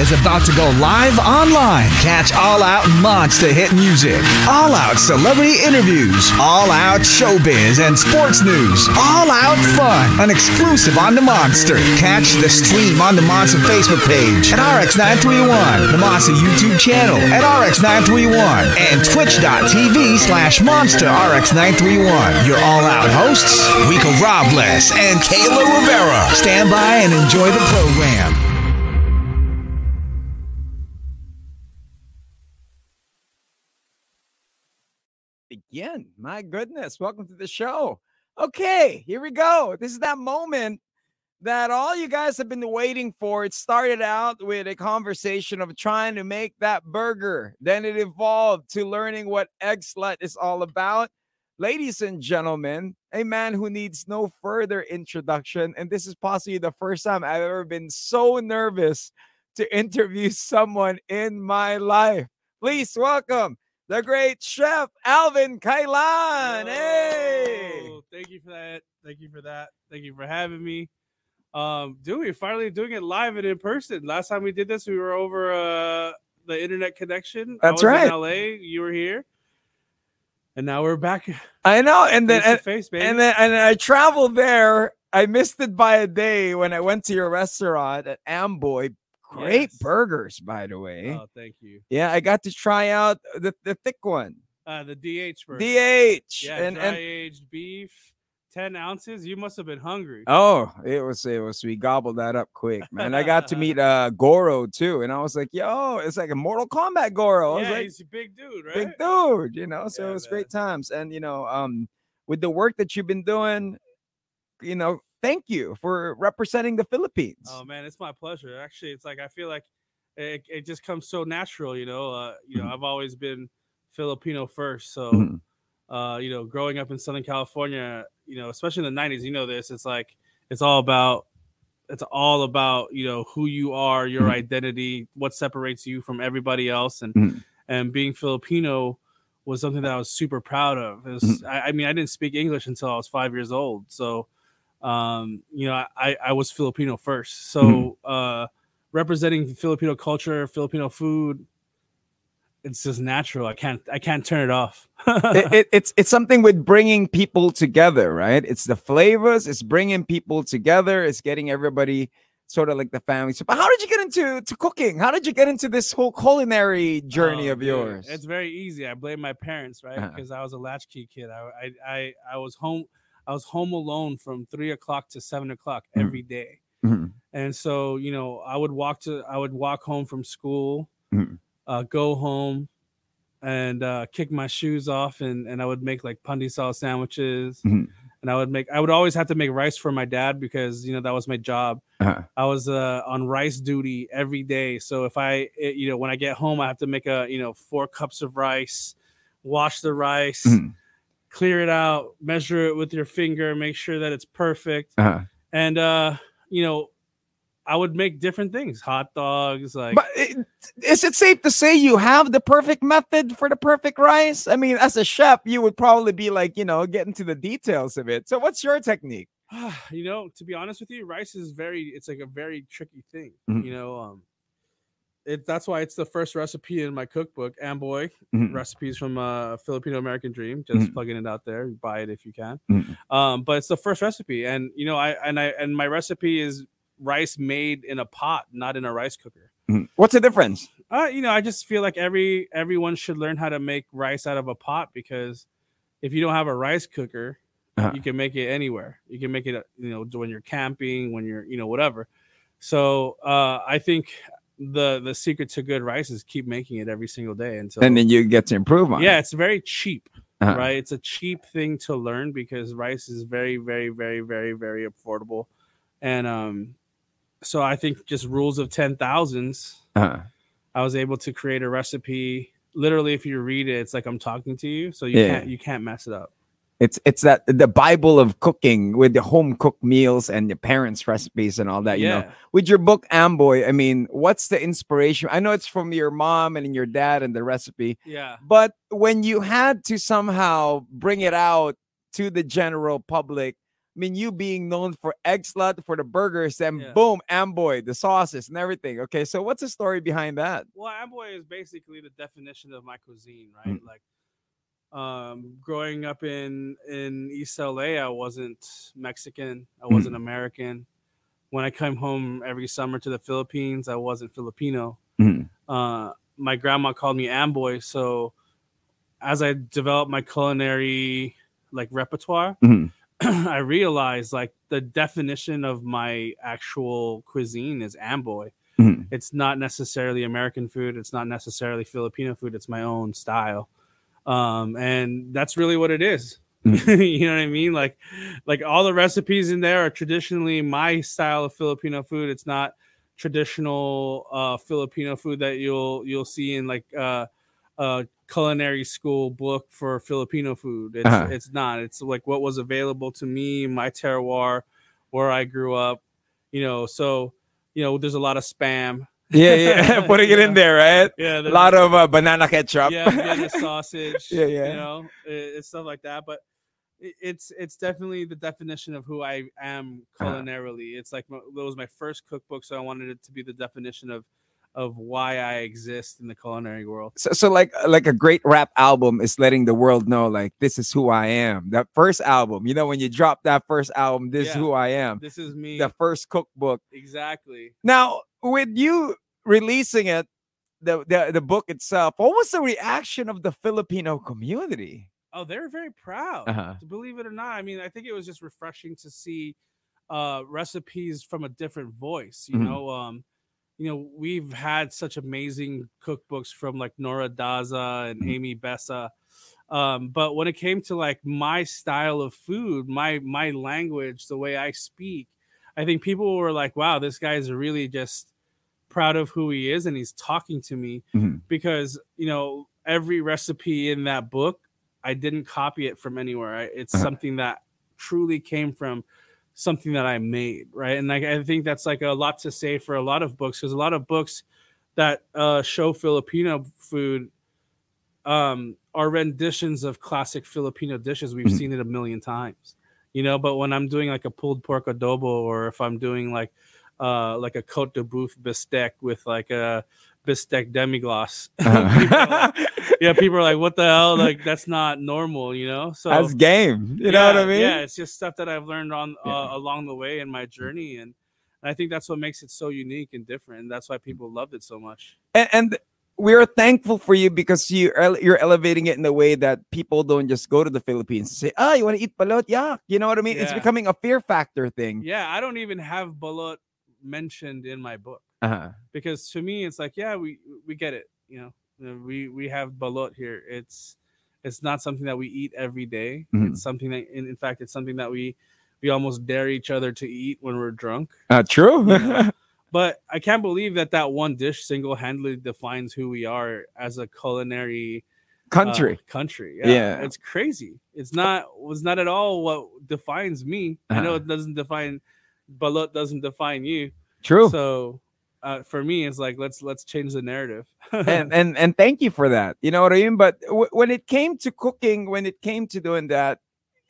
Is about to go live online. Catch All Out monster hit music, All Out celebrity interviews, All Out showbiz and sports news, All Out fun, an exclusive on the Monster. Catch the stream on the Monster Facebook page at RX931, the Monster YouTube channel at RX931, and twitch.tv slash Monster RX931. Your All Out hosts, Rico Robles and Kayla Rivera. Stand by and enjoy the program. Again, my goodness, welcome to the show. Okay, here we go. This is that moment that all you guys have been waiting for. It started out with a conversation of trying to make that burger. Then it evolved to learning what Eggslut is all about. Ladies and gentlemen, a man who needs no further introduction. And this is possibly the first time I've ever been so nervous to interview someone in my life. Please welcome the great chef Alvin Cailan. Hey. Thank you for that. Thank you for that. Thank you for having me. Um, dude, we're finally doing it live and in person. Last time we did this, we were over uh the internet connection. I That's right. LA. You were here. And now we're back I know. And then and, face, baby. and then and I traveled there. I missed it by a day when I went to your restaurant at Amboy. Great Yes. burgers, by the way. oh, thank you. yeah, I got to try out the, the thick one. Uh the DH burger. DH. Yeah, and dry and aged beef, 10 ounces. You must have been hungry. Oh, it was it was we gobbled that up quick, man. I got to meet uh Goro too, and I was like, yo, it's like a Mortal Kombat Goro. I was yeah, like, he's a big dude, right? big dude, you know. So Yeah, it was man. great times. And you know, um, with the work that you've been doing, you know, thank you for representing the Philippines. Oh man, it's my pleasure. Actually, it's like I feel like it, it just comes so natural, you know. Uh, you know, Mhm. I've always been Filipino first, so Mhm. uh, you know, growing up in Southern California, you know, especially in the '90s, you know this. It's like it's all about it's all about you know who you are, your Mhm. identity, what separates you from everybody else, and Mhm. and being Filipino was something that I was super proud of. It was, I, I mean, I didn't speak English until I was five years old, so um, you know, I, I was Filipino first. So uh, representing Filipino culture, Filipino food, it's just natural. I can't I can't turn it off. it, it- it's it's something with bringing people together, right? It's the flavors, it's bringing people together, it's getting everybody sort of like the family. So, but how did you get into to cooking? How did you get into this whole culinary journey Oh, of dude, yours? It's very easy. I blame my parents, right? Uh-huh. Because I was a latchkey kid. I, I I I was home. I was home alone from three o'clock to seven o'clock Mhm. every day. Mhm. and so you know i would walk to i would walk home from school Mhm. uh, go home and uh, kick my shoes off and, and i would make like pandesal sandwiches Mhm. and i would make i would always have to make rice for my dad because you know that was my job Uh-huh. i was uh, on rice duty every day so if i it- you know when i get home i have to make a you know four cups of rice wash the rice Mhm. Clear it out measure it with your finger make sure that it's perfect Uh-huh. and uh you know i would make different things hot dogs like But it, is it safe to say you have the perfect method for the perfect rice? I mean, as a chef, you would probably be like, you know, getting to the details of it. So, what's your technique? you know to be honest with you rice is very it's like a very tricky thing Mhm. you know um it that's why it's the first recipe in my cookbook amboy Mhm. recipes from uh filipino american dream just Mhm. plugging it out there buy it if you can Mhm. um but it's the first recipe and you know i and i and my recipe is rice made in a pot not in a rice cooker Mhm. What's the difference? Uh, you know, I just feel like every everyone should learn how to make rice out of a pot because if you don't have a rice cooker, Uh-huh. you can make it anywhere. You can make it, uh, you know, when you're camping, when you're, you know, whatever. So uh, I think the the secret to good rice is keep making it every single day until. And then you get to improve on yeah, it. it's very cheap, Uh-huh. right? It's a cheap thing to learn because rice is very, very, very, very, very affordable, and um, so I think just rules of ten thousands. Uh-huh. I was able to create a recipe. Literally, if you read it, it's like I'm talking to you, so you Yeah. can't you can't mess it up. It's it's that the Bible of cooking with the home cooked meals and the parents' recipes and all that. You know, with your book Amboy, I mean, what's the inspiration? I know it's from your mom and your dad and the recipe, yeah. but when you had to somehow bring it out to the general public, I mean, you being known for Eggslut for the burgers, and Yeah. boom, Amboy, the sauces and everything. Okay, so what's the story behind that? Well, Amboy is basically the definition of my cuisine, Mm. right? Like, um, growing up in in East LA, I wasn't Mexican, I wasn't American. When I come home every summer to the Philippines, I wasn't Filipino. Mhm. Uh, my grandma called me Amboy, so as I developed my culinary like repertoire, Mhm. I realized like the definition of my actual cuisine is Amboy Mhm. it's not necessarily American food. It's not necessarily Filipino food. It's my own style. Um, and that's really what it is. you know what I mean? Like, like all the recipes in there are traditionally my style of Filipino food. It's not traditional uh, Filipino food that you'll you'll see in like uh, a culinary school book for Filipino food. It's Uh-huh. it's not. It's like what was available to me, my terroir, where I grew up. You know, so you know, there's a lot of spam. Yeah, yeah, putting it in there, right? Yeah, A lot of uh, banana ketchup. yeah, Vienna sausage. Yeah, yeah. You know, it, it's stuff like that. But it, it's it's definitely the definition of who I am Uh-huh. culinarily. It's like my, that was my first cookbook, so I wanted it to be the definition of of why I exist in the culinary world. so, so like like a great rap album is letting the world know like this is who I am. That first album, you know, when you drop that first album, this is who I am. This is me. The first cookbook. exactly. Now, with you releasing it, the, the the book itself, what was the reaction of the Filipino community? Oh, they're very proud. Uh-huh. To believe it or not, I mean, I think it was just refreshing to see uh, recipes from a different voice. You Mhm. know, um, you know, we've had such amazing cookbooks from like Nora Daza and Mhm. Amy Besa. Um, but when it came to like my style of food, my my language, the way I speak, I think people were like, "Wow, this guy's really just proud of who he is, and he's talking to me." Mhm. Because you know, every recipe in that book, I didn't copy it from anywhere. I, it's Uh-huh. something that truly came from something that I made, right? And like I think that's like a lot to say for a lot of books because a lot of books that uh, show Filipino food um, are renditions of classic Filipino dishes. We've Mhm. seen it a million times, you know. But when I'm doing like a pulled pork adobo, or if I'm doing like uh, like a cote de boeuf bistec with like a bistec demi-glace, people yeah, people are like, "What the hell? Like that's not normal," you know. So That's game. You know what I mean? Yeah, it's just stuff that I've learned on Yeah. uh, along the way in my journey, and I think that's what makes it so unique and different. And that's why people loved it so much. and, and we're thankful for you because you ele- you're elevating it in a way that people don't just go to the Philippines and say, "Ah, you want to eat balot? Yeah, you know what I mean." It's becoming a fear factor thing. Yeah, I don't even have balut mentioned in my book Uh-huh. because to me, it's like, yeah, we we get it. You know, we we have balut here. It's it's not something that we eat every day. Mhm. It's something that, in, in fact, it's something that we we almost dare each other to eat when we're drunk. Uh, true. Yeah. but I can't believe that that one dish single-handedly defines who we are as a culinary uh, Country. country. Yeah. it's crazy. It's not was not at all what defines me. I know Uh-huh. it doesn't define balut doesn't define you. true. So uh, for me, it's like let's let's change the narrative. and and and thank you for that. You know what I mean? But w- when it came to cooking, when it came to doing that,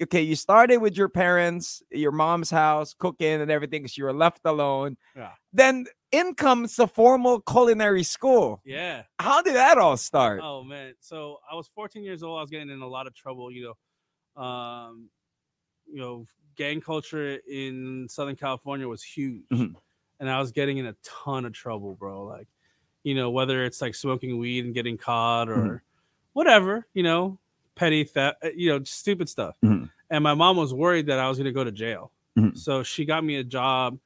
okay, you started with your parents, your mom's house, cooking and everything because you were left alone. Yeah. Then in comes the formal culinary school. yeah. How did that all start? Oh man. So I was 14 years old. I was getting in a lot of trouble. You know, um, you know, gang culture in Southern California was huge, Mhm. And I was getting in a ton of trouble, bro. Like, you know, whether it's like smoking weed and getting caught or Mhm. whatever, you know, petty theft, uh, you know, stupid stuff. Mhm. And my mom was worried that I was gonna go to jail, Mhm. so she got me a job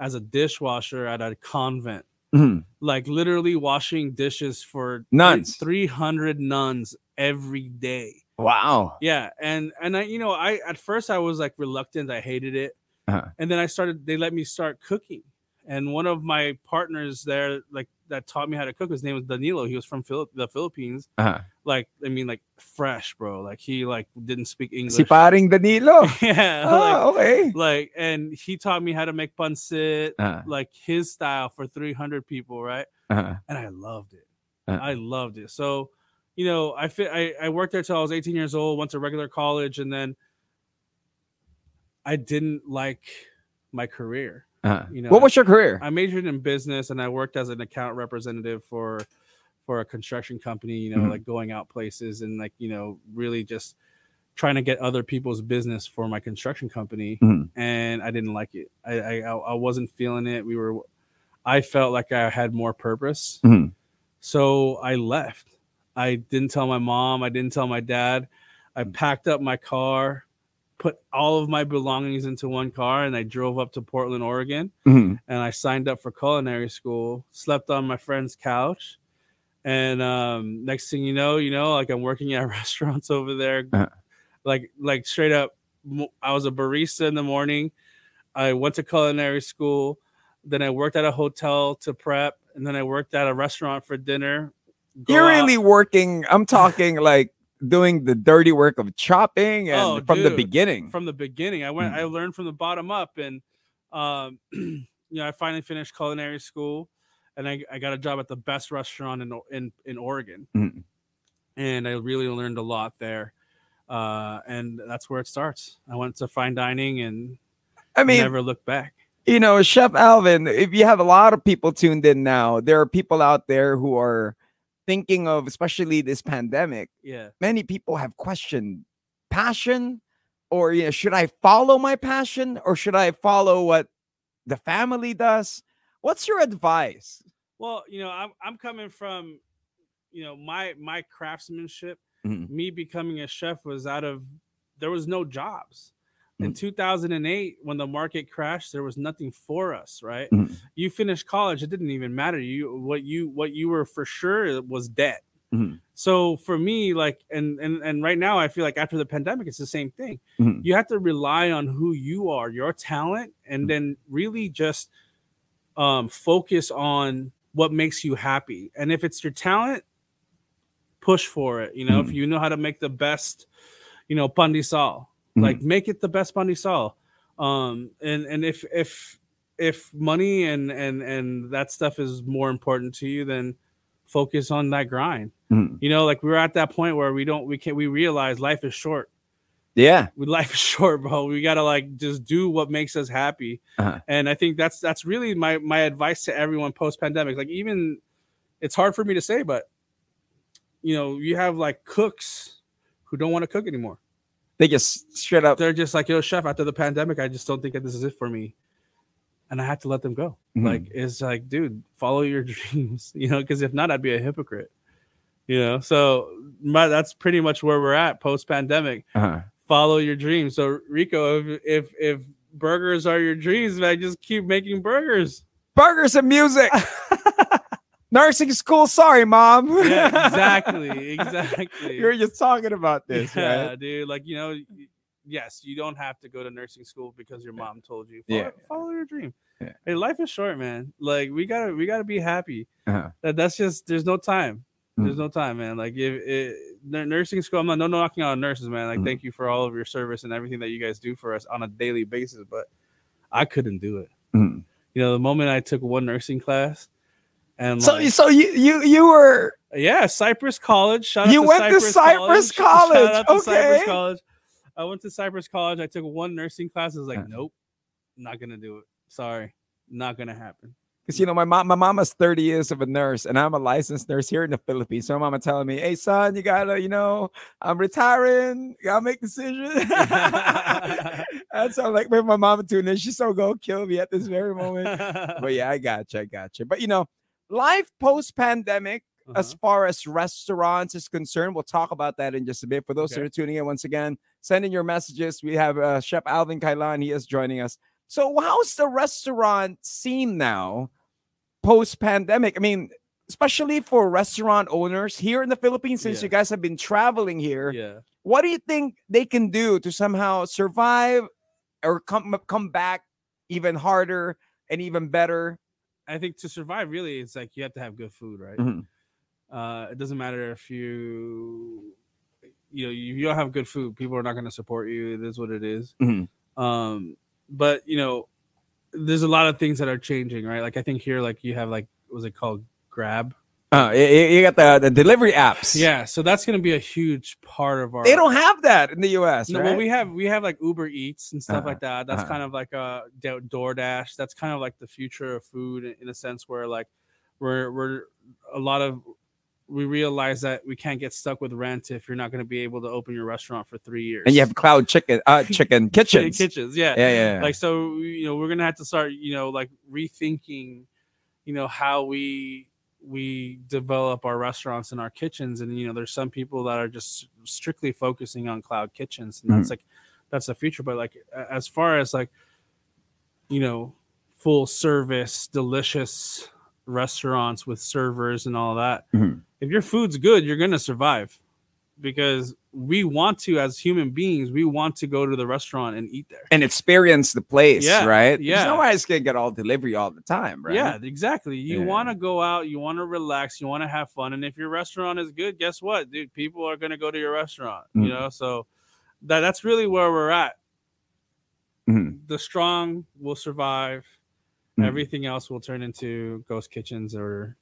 as a dishwasher at a convent Mhm. like literally washing dishes for Nuns. 300 nuns every day Wow. yeah and and i you know i at first i was like reluctant i hated it Uh-huh. and then i started they let me start cooking and one of my partners there like that taught me how to cook his name was danilo he was from Phil- the philippines Uh-huh. like i mean like fresh bro like he like didn't speak english Si paring Danilo. yeah like, oh, okay. like and he taught me how to make pancit Uh-huh. like his style for 300 people right Uh-huh. and I loved it. Uh. I loved it. So, you know, I fit. I, I worked there till I was 18 years old. Went to regular college, and then I didn't like my career. Uh-huh. You know, what was your career? I majored in business and I worked as an account representative for for a construction company, you know, Mhm. like going out places and like, you know, really just trying to get other people's business for my construction company. Mhm. And I didn't like it. I, I I wasn't feeling it. We were I felt like I had more purpose. Mhm. So I left. I didn't tell my mom, I didn't tell my dad. I Mm. packed up my car, put all of my belongings into one car and I drove up to Portland, Oregon Mhm. and I signed up for culinary school. Slept on my friend's couch, and um, next thing you know, you know, like I'm working at restaurants over there, Uh-huh. like like straight up. I was a barista in the morning. I went to culinary school, then I worked at a hotel to prep, and then I worked at a restaurant for dinner. You're out- really working. I'm talking like doing the dirty work of chopping and Oh, from the beginning. from the beginning. I went, Mm. I learned from the bottom up, and um, you know, I finally finished culinary school, and I, I got a job at the best restaurant in in in Oregon, Mm. and I really learned a lot there. Uh, and that's where it starts. I went to fine dining and I mean, never looked back. you know, Chef Alvin, if you have a lot of people tuned in now, there are people out there who are thinking of, especially this pandemic. Yeah, Many people have questioned passion, or you know, should I follow my passion, or should I follow what the family does? What's your advice? Well, you know, I'm I'm coming from, you know, my my craftsmanship. Mhm. Me becoming a chef was out of there was no jobs. In Mhm. 2008, when the market crashed, there was nothing for us, right? Mhm. You finished college, it didn't even matter. You what you what you were for sure was debt. Mhm. So for me, like, and and and right now, I feel like after the pandemic, it's the same thing. Mhm. You have to rely on who you are, your talent, Mm. and then really just um, focus on what makes you happy. And if it's your talent, push for it. You know, if Mhm. you know how to make the best, you know, pandisal, Mhm. like make it the best pandisal. Um, and and if if if money and and and that stuff is more important to you, then focus on that grind. Mhm. You know, like we're at that point where we don't we can't we realize life is short. Yeah. We life is short, bro. We gotta like just do what makes us happy. Uh-huh. And I think that's that's really my my advice to everyone post pandemic. Like even it's hard for me to say, but you know, you have like cooks who don't want to cook anymore. They just straight up. They're just like, yo, chef, after the pandemic, I just don't think that this is it for me. And I had to let them go. Mhm. Like, it's like, dude, follow your dreams, you know, because if not, I'd be a hypocrite. You know, so my, that's pretty much where we're at post pandemic. Uh-huh. Follow your dreams. So Rico, if if if burgers are your dreams, man, just keep making burgers. Burgers and music. Nursing school. Sorry, mom. yeah, exactly, exactly. You're just talking about this, yeah, right? dude. Like you know, yes, you don't have to go to nursing school because your mom told you. Yeah. Follow, follow your dream. Yeah. Hey, life is short, man. Like we gotta, we gotta be happy. Uh-huh. That that's just there's no time. There's Mm. no time, man. Like if it, nursing school, I'm not no knocking on nurses, man. Like Mhm. thank you for all of your service and everything that you guys do for us on a daily basis. But I couldn't do it. Mhm. You know, the moment I took one nursing class, and So, like, so you you you were yeah, Cypress College. Shout out You went to Cypress Cypress College. College, to Cypress okay. College. I went to Cypress College. I took one nursing class. I was like, nope, not gonna do it. Sorry, not gonna happen. because you know my mom my mama's 30 years of a nurse and I'm a licensed nurse here in the Philippines. So my mama telling me, hey son, you gotta, you know, I'm retiring, you gotta make decisions. That's how like when my mama tuned in, she's so gonna kill me at this very moment. but yeah, I gotcha, I gotcha. But you know, life post pandemic, as Uh-huh. far as restaurants is concerned, we'll talk about that in just a bit. For those that Okay. are tuning in once again, sending your messages. We have uh, Chef Alvin Cailan, he is joining us. So, how's the restaurant scene now post pandemic? I mean, especially for restaurant owners here in the Philippines, since Yeah. you guys have been traveling here, yeah. what do you think they can do to somehow survive or come come back even harder and even better? I think to survive, really, it's like you have to have good food, right? Mhm. Uh, it doesn't matter if you, you know, you, you don't have good food. People are not going to support you. It is what it is. Mhm. Um, but you know, there's a lot of things that are changing, right? Like I think here, like you have like, was it called? Grab. Uh, you, you got the, the delivery apps. Yeah, so that's going to be a huge part of our. They don't have that in the U.S. No, right? well, we have we have like Uber Eats and stuff Uh-huh, like that. That's uh-huh. kind of like a DoorDash. That's kind of like the future of food in- a sense where like we're we're a lot of we realize that we can't get stuck with rent if you're not going to be able to open your restaurant for three years. and you have cloud chicken, uh, chicken kitchens. kitchens, yeah. Yeah, yeah, yeah. Like so, you know, we're gonna have to start, you know, like rethinking, you know, how we we develop our restaurants and our kitchens. And you know, there's some people that are just strictly focusing on cloud kitchens, and Mm-hmm. that's like that's the future. But like as far as like, you know, full service, delicious restaurants with servers and all that. Mhm. If your food's good, you're gonna survive because we want to as human beings we want to go to the restaurant and eat there and experience the place, Yeah, right? yeah. Because nobody's gonna get all delivery all the time, right? yeah exactly you Yeah. want to go out you want to relax you want to have fun and if your restaurant is good guess what dude people are going to go to your restaurant Mhm. you know so that that's really where we're at Mhm. the strong will survive Mhm. everything else will turn into ghost kitchens or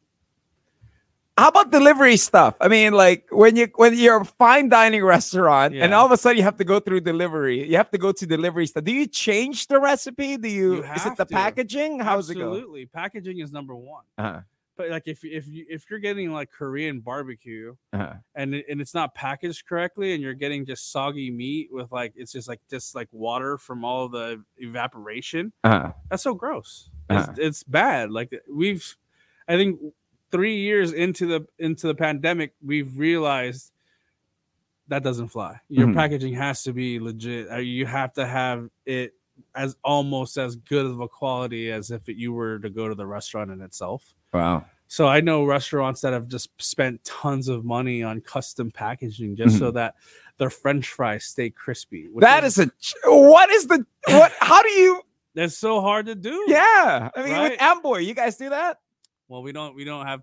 How about delivery stuff? I mean, like when you when you're a fine dining restaurant and all of a sudden you have to go through delivery, you have to go to delivery stuff. Do you change the recipe? Do you, You is it the to. packaging? How's it go? absolutely packaging is number one Uh-huh. but like if if you if you're getting like korean barbecue Uh-huh. and and it's not packaged correctly and you're getting just soggy meat with like it's just like just like water from all the evaporation Uh-huh. that's so gross it's, Uh-huh. it's bad like we've i think three years into the into the pandemic we've realized that doesn't fly your Mhm. packaging has to be legit Uh, you have to have it as almost as good of a quality as if it, you were to go to the restaurant in itself Wow. so I know restaurants that have just spent tons of money on custom packaging just so that their French fries stay crispy. Mm-hmm. That is a ch- what is the what how do you that's so hard to do. yeah I mean Right. with Amboy, you guys do that? Well, we don't we don't have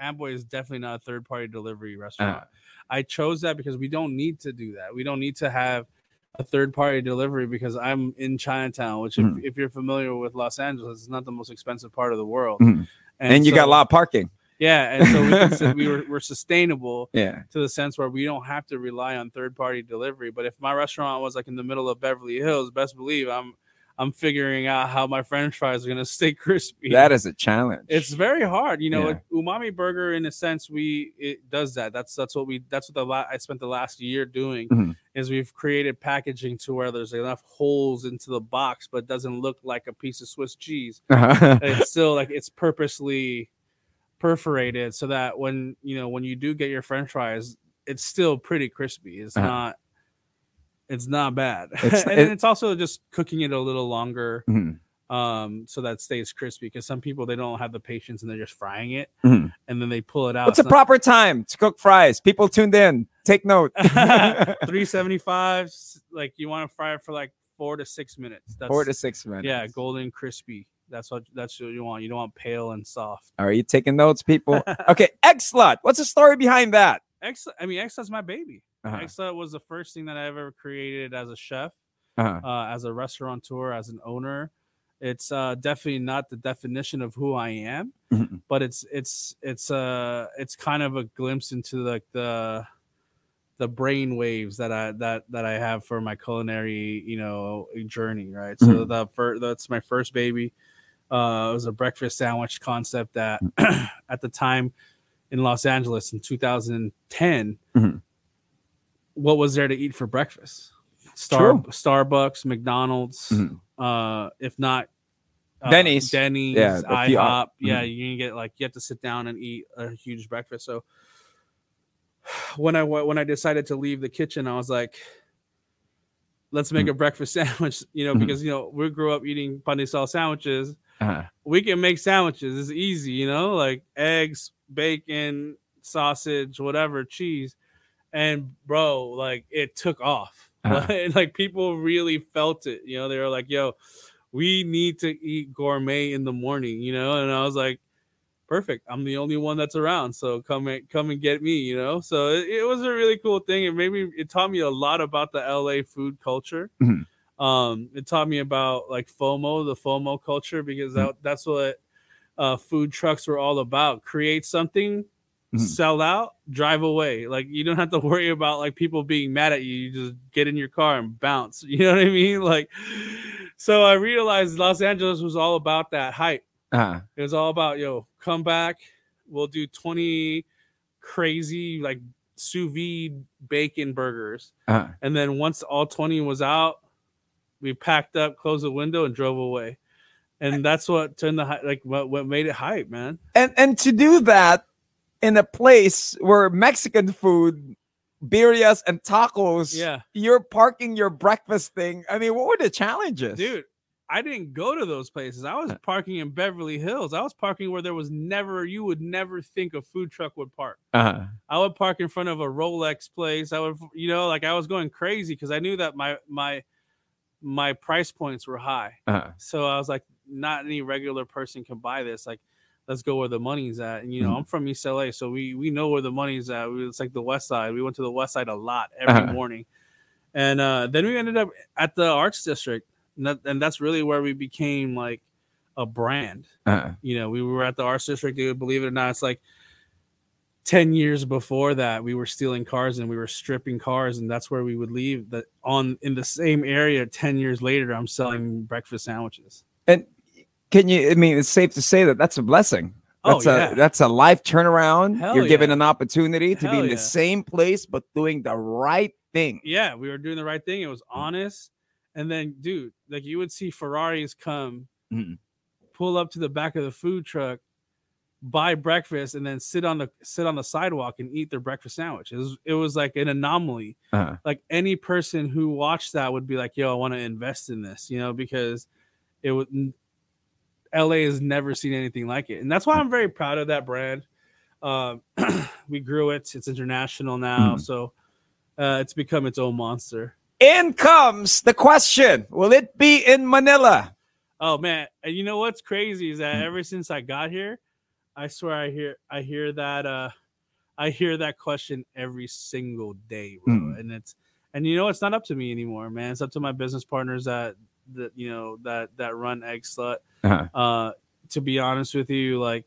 Amboy is definitely not a third party delivery restaurant. Uh-huh. I chose that because we don't need to do that. We don't need to have a third party delivery because I'm in Chinatown, which if, Mhm. if you're familiar with Los Angeles, it's not the most expensive part of the world. Mhm. And, you got a lot of parking. Yeah, and so we, can, we were, we're sustainable Yeah. to the sense where we don't have to rely on third party delivery. But if my restaurant was like in the middle of Beverly Hills, best believe I'm I'm figuring out how my French fries are gonna stay crispy. That is a challenge. it's very hard, you know. Yeah. Umami Burger, in a sense, we it does that. That's that's what we that's what the la- I spent the last year doing Mhm. is we've created packaging to where there's enough holes into the box, but doesn't look like a piece of Swiss cheese Uh-huh. it's still like it's purposely perforated so that when you know when you do get your french fries it's still pretty crispy it's Uh-huh. not it's not bad It's- and it- it's also just cooking it a little longer Mhm. um so that stays crispy because some people they don't have the patience and they're just frying it Mhm. and then they pull it out What's a It's proper time to cook fries? People tuned in. Take note. not- 375 like you want to fry it for like four to six minutes that's Four to six minutes. yeah golden crispy that's what that's what you want you don't want pale and soft Are you taking notes, people? okay, Eggslut. What's the story behind that? X, I mean, X is my baby. Uh-huh. Exa was the first thing that I ever created as a chef, Uh-huh. uh, as a restaurateur, as an owner. It's uh, definitely not the definition of who I am, Mhm. but it's it's it's uh it's kind of a glimpse into like the the brain waves that I that that I have for my culinary you know journey. Right, so Mhm. the first that's my first baby. Uh, it was a breakfast sandwich concept that at the time in Los Angeles in 2010 Mhm. What was there to eat for breakfast? Star True. Starbucks, McDonald's, Mhm. uh, if not uh, Denny's. Denny's, Yeah, a few IHOP. op- Yeah, mhm. you can get like you have to sit down and eat a huge breakfast. So when I when I decided to leave the kitchen, I was like, let's make a breakfast sandwich. You know, Mhm. because you know we grew up eating pan de sal sandwiches. Uh-huh. We can make sandwiches. It's easy, you know, like eggs, bacon, sausage, whatever, cheese. And bro, like it took off. Uh-huh. like people really felt it. You know, they were like, yo, we need to eat gourmet in the morning, you know? And I was like, perfect. I'm the only one that's around. So come and come and get me, you know? So it, it was a really cool thing. It made me it taught me a lot about the LA food culture. Mhm. Um, it taught me about like FOMO, the FOMO culture, because that, that's what uh, food trucks were all about. Create something Mm-hmm. sell out, drive away. Like you don't have to worry about like people being mad at you. You just get in your car and bounce. You know what I mean? Like, so I realized Los Angeles was all about that hype. Uh-huh. It was all about yo, come back. We'll do twenty crazy like sous vide bacon burgers, Uh-huh. and then once all twenty was out, we packed up, closed the window, and drove away. And that's what turned the like what what made it hype, man. And and to do that in a place where Mexican food, birrias and tacos, Yeah. you're parking your breakfast thing. I mean, what were the challenges? dude i didn't go to those places i was parking in beverly hills i was parking where there was never you would never think a food truck would park Uh-huh. i would park in front of a rolex place i would you know like i was going crazy because i knew that my my my price points were high Uh-huh. so i was like not any regular person can buy this like let's go where the money's at and you know Mhm. i'm from east la so we we know where the money's at We- it's like the west side we went to the west side a lot every Uh-huh. morning and uh then we ended up at the arts district and, that, and that's really where we became like a brand Uh-huh. you know we were at the arts district dude believe it or not it's like 10 years before that we were stealing cars and we were stripping cars and that's where we would leave that on in the same area 10 years later i'm selling breakfast sandwiches And can you? I mean, it's safe to say that that's a blessing. Oh, That's yeah. a that's a life turnaround. Hell You're given an opportunity to be in yeah. the same place but doing the right thing. yeah we were doing the right thing it was honest and then dude like you would see ferraris come Mhm. pull up to the back of the food truck buy breakfast and then sit on the sit on the sidewalk and eat their breakfast sandwich it was, it was like an anomaly Uh-huh. like any person who watched that would be like yo i want to invest in this you know because it would la has never seen anything like it and that's why i'm very proud of that brand um, we grew it it's international now Mhm. so uh, it's become its own monster In comes the question: Will it be in Manila? Oh man, and you know what's crazy is that Mm. ever since I got here, I swear I hear I hear that uh I hear that question every single day, bro. Mm. And it's and you know it's not up to me anymore, man. It's up to my business partners that that you know that that run Eggslut. Uh-huh. Uh to be honest with you, like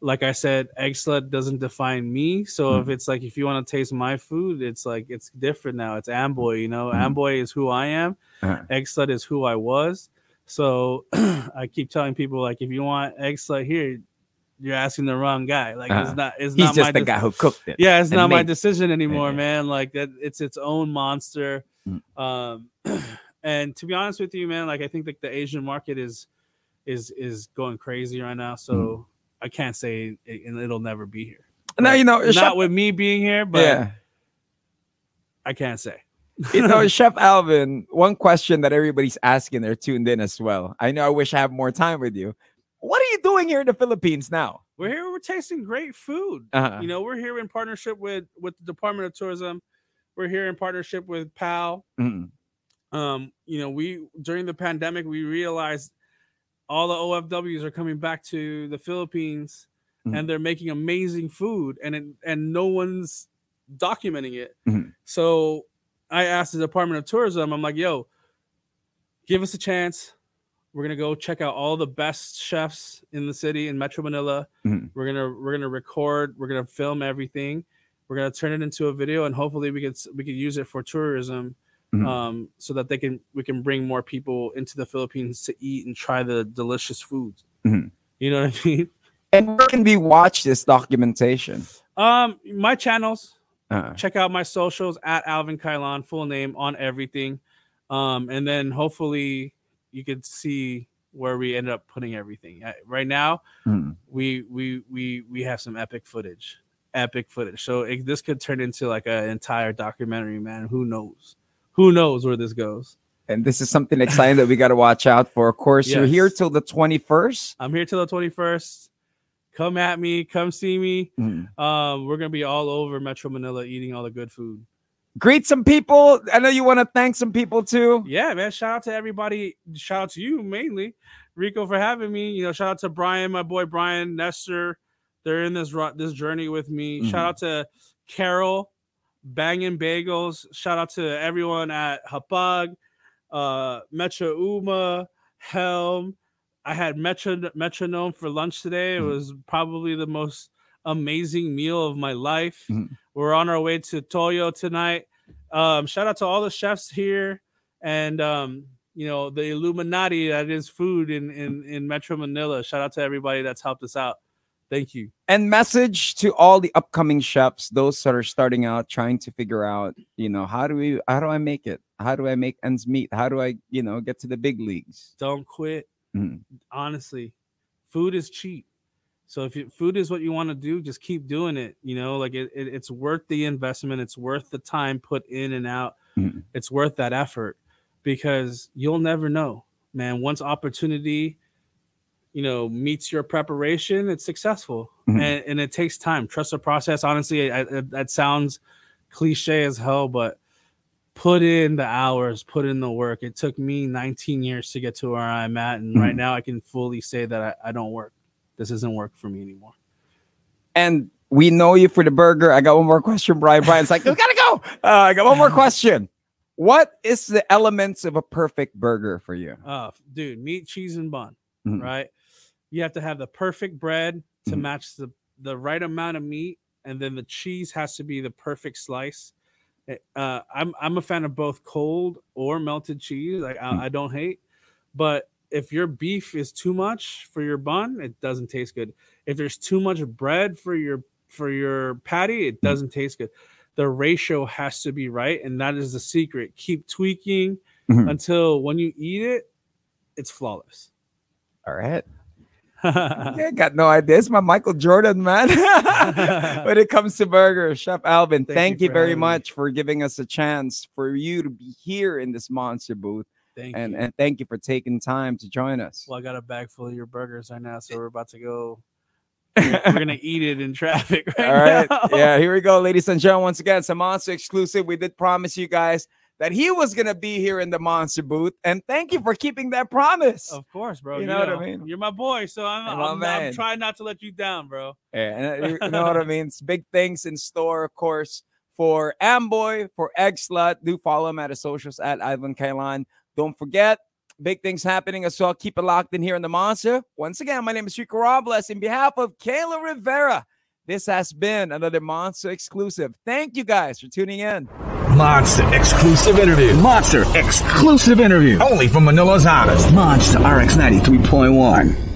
like I said, Eggslut doesn't define me. So if it's like if you want to taste my food, it's like it's different now. It's Amboy, you know. Mhm. Amboy is who I am. Uh-huh. Eggslut is who I was. So I keep telling people like if you want Eggslut here, you're asking the wrong guy. Like Uh-huh. it's not it's He's not just my the de- guy who cooked it. yeah, it's not my decision anymore, Yeah. man. Like that, it's its own monster. Mm. Um, and to be honest with you, man, like I think like the Asian market is is is going crazy right now. So Mm. I can't say it, and it'll never be here. Now you know, Not Chef, with me being here, but yeah. I can't say. you know, Chef Alvin, one question that everybody's asking, they're tuned in as well. I know I wish I have more time with you. What are you doing here in the Philippines now? We're here. We're tasting great food. Uh-huh. You know, we're here in partnership with with the Department of Tourism. We're here in partnership with PAL. Mm. Um, you know, we during the pandemic we realized all the OFWs are coming back to the Philippines Mhm. and they're making amazing food and it, and no one's documenting it. Mhm. So I asked the Department of Tourism, I'm like, yo, give us a chance. We're gonna go check out all the best chefs in the city in Metro Manila. Mhm. We're gonna we're gonna record. We're gonna film everything. We're gonna turn it into a video, and hopefully we could we could use it for tourism, Mhm. um, so that they can we can bring more people into the Philippines to eat and try the delicious foods. Mhm. You know what I mean? And where can we watch this documentation? Um, my channels. Uh, check out my socials at Alvin Cailan, full name on everything. Um, and then hopefully you could see where we end up putting everything. Right now, mm. we we we we have some epic footage, epic footage. So it, this could turn into like an entire documentary, man. Who knows? Who knows where this goes? And this is something exciting that we got to watch out for. Of course, you're here till the 21st. I'm here till the 21st. Come at me, come see me. Mm. Um, we're gonna be all over Metro Manila eating all the good food. Greet some people. I know you want to thank some people too. yeah, man. Shout out to everybody. Shout out to you mainly, Rico, for having me. You know, shout out to Brian, my boy Brian Nestor. They're in this this journey with me. Mhm. Shout out to Carol, Banging Bagels. Shout out to everyone at Hapag, uh, Metro Uma, Helm. I had Metro Metronome for lunch today. It Mhm. was probably the most amazing meal of my life. Mhm. We're on our way to Toyo tonight. Um, shout out to all the chefs here and um, you know the Illuminati that is food in, in in Metro Manila. Shout out to everybody that's helped us out. Thank you. and message to all the upcoming chefs those that are starting out trying to figure out you know how do we how do i make it how do i make ends meet how do i you know get to the big leagues Don't quit. Mhm. Honestly, food is cheap. So if you, food is what you want to do, just keep doing it. You know, like it, it, it's worth the investment. It's worth the time put in and out. Mhm. It's worth that effort because you'll never know, man. Once opportunity, you know, meets your preparation, it's successful, Mhm. and, and it takes time. Trust the process. Honestly, I, I, that sounds cliche as hell, but put in the hours, put in the work. It took me 19 years to get to where I'm at, and right Mhm. now I can fully say that I, I don't work. This isn't work for me anymore. and we know you for the burger i got one more question brian brian's like we gotta go uh, i got one more question what is the elements of a perfect burger for you Uh, dude, meat, cheese, and bun, Mhm. right? You have to have the perfect bread to Mhm. match the the right amount of meat, and then the cheese has to be the perfect slice. Eh, Uh, I'm I'm a fan of both cold or melted cheese. Like I, Mm. I don't hate, but if your beef is too much for your bun, it doesn't taste good. If there's too much bread for your for your patty, it doesn't taste good. The ratio has to be right, and that is the secret. Keep tweaking Mhm. until when you eat it, it's flawless. all right I got no idea. It's my Michael Jordan, man. when it comes to burgers, Chef Alvin, Thank thank, you you, very having me. much for giving us a chance for you to be here in this monster booth. Thank And you. and thank you for taking time to join us. well, I got a bag full of your burgers right now, so we're about to go. We're, we're gonna eat it in traffic right All right. now. Yeah, here we go, ladies and gentlemen. Once again, it's a monster exclusive. We did promise you guys that he was gonna be here in the monster booth. And thank you for keeping that promise. Of course, bro. You know what I mean? You're my boy, so I'm, I'm, I'm trying not to let you down, bro. Yeah, and uh, you- you know what I mean? It's big things in store, of course, for Amboy, for Slut. Do follow him at his socials at Ivan Cailan. Don't forget, big things happening as well. Keep it locked in here in the Monster. Once again, my name is Rico Robles. In behalf of Kayla Rivera, this has been another Monster exclusive. Thank you guys for tuning in. Monster exclusive interview. Monster exclusive interview. Only from Manila's hottest. Monster RX 93.1.